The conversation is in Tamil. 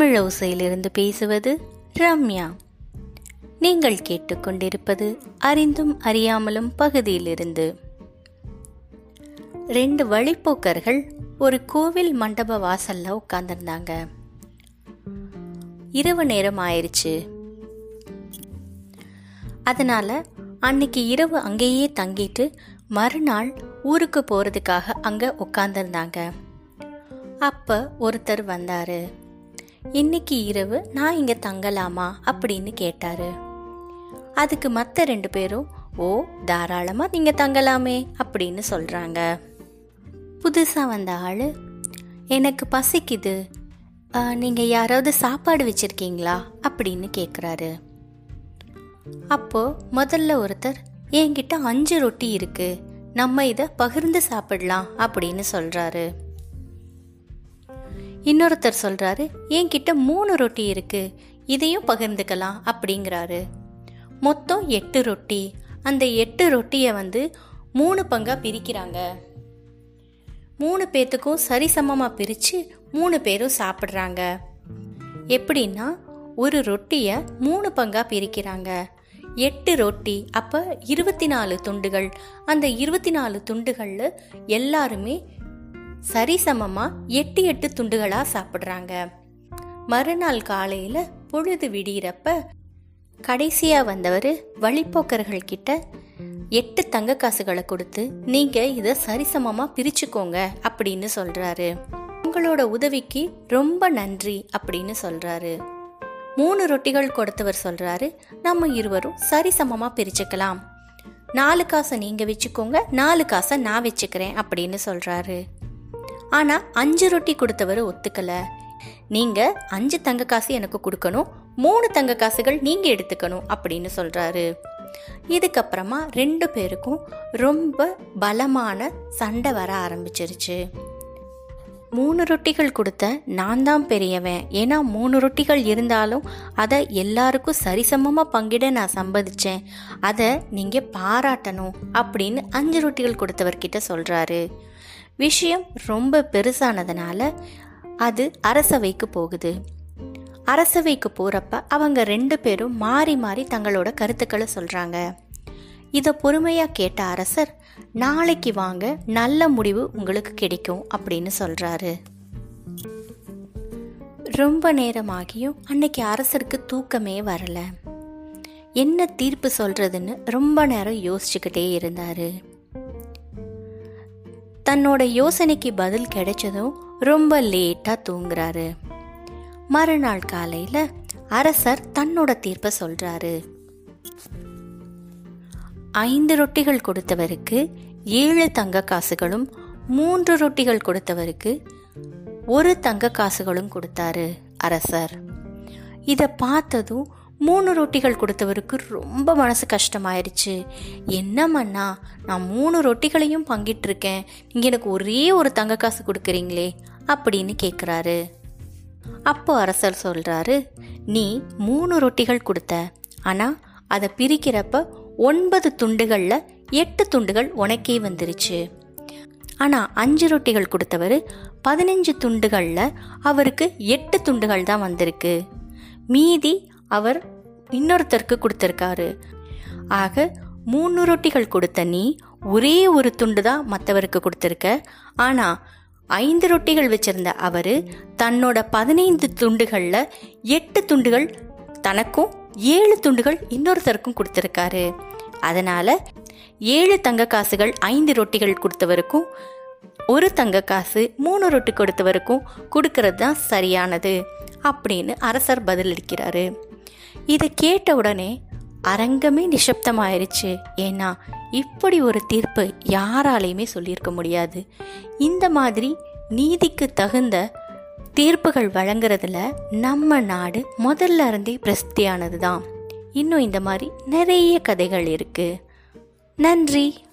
தமிழோசையிலிருந்து பேசுவது ரம்யா. நீங்கள் கேட்டுக்கொண்டிருப்பது அறிந்தும் அறியாமலும் பகுதியிலிருந்து. ரெண்டு வழிப்போக்கர்கள் ஒரு கோவில் மண்டப வாசல்ல உட்கார்ந்துருந்தாங்க. இரவு நேரம் ஆயிடுச்சு அதனால அன்னைக்கு இரவு அங்கேயே தங்கிட்டு மறுநாள் ஊருக்கு போறதுக்காக அங்க உட்காந்துருந்தாங்க அப்ப ஒருத்தர் வந்தாரு. இன்னைக்கு இரவு நான் இங்க தங்கலாமா அப்படின்னு கேட்டாரு. அதுக்கு மற்ற ரெண்டு பேரும் ஓ தாராளமா நீங்க தங்கலாமே அப்படின்னு சொல்றாங்க. புதுசா வந்த ஆளு எனக்கு பசிக்குது. நீங்கள் நீங்க யாராவது சாப்பாடு வச்சிருக்கீங்களா? அப்படின்னு கேக்குறாரு. அப்போ முதல்ல ஒருத்தர் என்கிட்ட அஞ்சு ரொட்டி இருக்கு. நம்ம இதை பகிர்ந்து சாப்பிடலாம் அப்படின்னு சொல்றாரு. இன்னொருத்தர் சொல்றாரு என்கிட்ட மூணு ரொட்டி இருக்கு இதையும் பகிர்ந்துக்கலாம் அப்படிங்கிறாரு. மொத்தம் எட்டு ரொட்டி. அந்த எட்டு ரொட்டியை வந்து மூணு பங்காக பிரிக்கிறாங்க. மூணு பேர்த்துக்கும் சரிசமமாக பிரித்து மூணு பேரும் சாப்பிட்றாங்க. எப்படின்னா ஒரு ரொட்டியை மூணு பங்காக பிரிக்கிறாங்க. எட்டு ரொட்டி அப்போ இருபத்தி நாலு துண்டுகள். அந்த இருபத்தி நாலு துண்டுகளில் எல்லாருமே சரிசமமா எட்டு எட்டு துண்டுகளாக சாப்பிட்றாங்க. மறுநாள் காலையில் பொழுது விடியிறப்ப கடைசியாக வந்தவர் வழிப்போக்கர்கள் கிட்ட எட்டு தங்க காசுகளை கொடுத்து நீங்க இதை சரிசமமா பிரிச்சுக்கோங்க அப்படின்னு சொல்றாரு. உங்களோட உதவிக்கு ரொம்ப நன்றி அப்படின்னு சொல்றாரு. மூணு ரொட்டிகள் கொடுத்தவர் சொல்றாரு நம்ம இருவரும் சரிசமமா பிரிச்சுக்கலாம். நாலு காசை நீங்க வச்சுக்கோங்க நாலு காசை நான் வச்சுக்கிறேன் அப்படின்னு சொல்றாரு. ஆனால் அஞ்சு ரொட்டி கொடுத்தவர் ஒத்துக்கலை. நீங்கள் அஞ்சு தங்க காசு எனக்கு கொடுக்கணும் மூணு தங்க காசுகள் நீங்கள் எடுத்துக்கணும் அப்படின்னு சொல்கிறாரு இதுக்கப்புறமா ரெண்டு பேருக்கும் ரொம்ப பலமான சண்டை வர ஆரம்பிச்சிருச்சு. மூணு ரொட்டிகள் கொடுத்த நான் தான் பெரியவன். ஏன்னா மூணு ரொட்டிகள் இருந்தாலும் அதை எல்லாருக்கும் சரிசமமாக பங்கிட நான் சம்பாதிச்சேன். அதை நீங்கள் பாராட்டணும் அப்படின்னு அஞ்சு ரொட்டிகள் கொடுத்தவர்கிட்ட சொல்கிறாரு விஷயம் ரொம்ப பெருசானதுனால அது அரசவைக்கு போகுது. அரசவைக்கு போகிறப்ப அவங்க ரெண்டு பேரும் மாறி மாறி தங்களோட கருத்துக்களை சொல்கிறாங்க இதை பொறுமையாக கேட்ட அரசர் நாளைக்கு வாங்க நல்ல முடிவு உங்களுக்கு கிடைக்கும் அப்படின்னு சொல்கிறாரு ரொம்ப நேரமாகியும் அன்னைக்கு அரசருக்கு தூக்கமே வரலை. என்ன தீர்ப்பு சொல்கிறதுன்னு ரொம்ப நேரம் யோசிச்சுக்கிட்டே இருந்தாரு. தன்னோட யோசனைக்கு பதில் கிடைச்சதும் ரொம்ப லேட்டாக தூங்குறாரு. மறுநாள் காலையில் அரசர் தன்னோட தீர்ப்பை சொல்றாரு. ஐந்து ரொட்டிகள் கொடுத்தவருக்கு ஏழு தங்க காசுகளும் மூன்று ரொட்டிகள் கொடுத்தவருக்கு ஒரு தங்க காசுகளும் கொடுத்தாரு அரசர். இதை பார்த்ததும் மூணு ரொட்டிகள் கொடுத்தவருக்கு ரொம்ப மனசு கஷ்டமாயிருச்சு. என்னம்மண்ணா நான் மூணு ரொட்டிகளையும் பங்கிட்டிருக்கேன். நீங்கள் எனக்கு ஒரே ஒரு தங்க காசு கொடுக்குறீங்களே அப்படின்னு கேட்குறாரு அப்போ அரசர் சொல்கிறாரு நீ மூணு ரொட்டிகள் கொடுத்த. ஆனால் அதை பிரிக்கிறப்ப ஒன்பது துண்டுகளில் எட்டு துண்டுகள் உனக்கே வந்துருச்சு. ஆனால் அஞ்சு ரொட்டிகள் கொடுத்தவர் பதினஞ்சு துண்டுகளில் அவருக்கு எட்டு துண்டுகள் தான் வந்திருக்கு. மீதி அவர் இன்னொருத்தருக்கு கொடுத்துருக்காரு. ஆக மூணு ரொட்டிகள் கொடுத்த நீ ஒரே ஒரு துண்டு தான் மற்றவருக்கு கொடுத்துருக்க. ஆனால் ஐந்து ரொட்டிகள் வச்சிருந்த அவர் தன்னோட பதினைந்து துண்டுகளில் எட்டு துண்டுகள் தனக்கும் ஏழு துண்டுகள் இன்னொருத்தருக்கும் கொடுத்துருக்காரு. அதனால் ஏழு தங்க காசுகள் ஐந்து ரொட்டிகள் கொடுத்தவருக்கும் ஒரு தங்க காசு மூணு ரொட்டி கொடுத்தவருக்கும் கொடுக்கறது தான் சரியானது அப்படின்னு அரசர் பதிலளிக்கிறாரு. இதை கேட்ட உடனே அரங்கமே நிசப்தமாயிருச்சு ஏன்னா இப்படி ஒரு தீர்ப்பு யாராலையுமே சொல்லியிருக்க முடியாது. இந்த மாதிரி நீதிக்கு தகுந்த தீர்ப்புகள் வழங்குறதுல நம்ம நாடு முதல்ல இருந்தே பிரசித்தியானது தான் இன்னும் இந்த மாதிரி நிறைய கதைகள் இருக்கு. நன்றி.